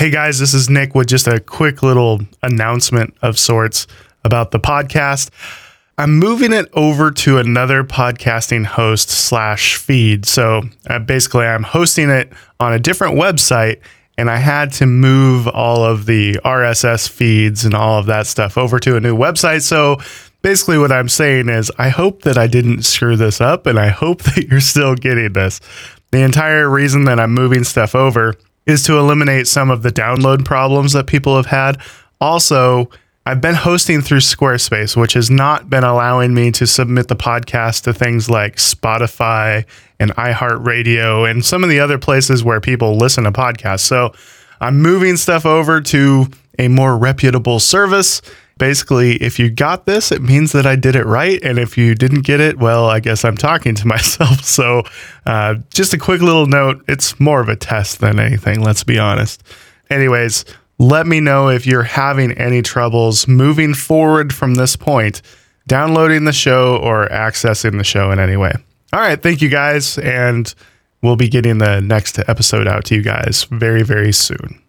Hey guys, this is Nick with just a quick little announcement of sorts about the podcast. I'm moving it over to another podcasting host slash feed. So uh, basically, I'm hosting it on a different website, and I had to move all of the RSS feeds and all of that stuff over to a new website. So basically, what I'm saying is, I hope that I didn't screw this up, and I hope that you're still getting this. The entire reason that I'm moving stuff over is to eliminate some of the download problems that people have had. Also, I've been hosting through Squarespace, which has not been allowing me to submit the podcast to things like Spotify and iHeartRadio and some of the other places where people listen to podcasts. So I'm moving stuff over to a more reputable service. Basically, if you got this, it means that I did it right. And if you didn't get it, well, I guess I'm talking to myself. So uh, just a quick little note it's more of a test than anything, let's be honest. Anyways, let me know if you're having any troubles moving forward from this point, downloading the show or accessing the show in any way. All right. Thank you guys. And we'll be getting the next episode out to you guys very, very soon.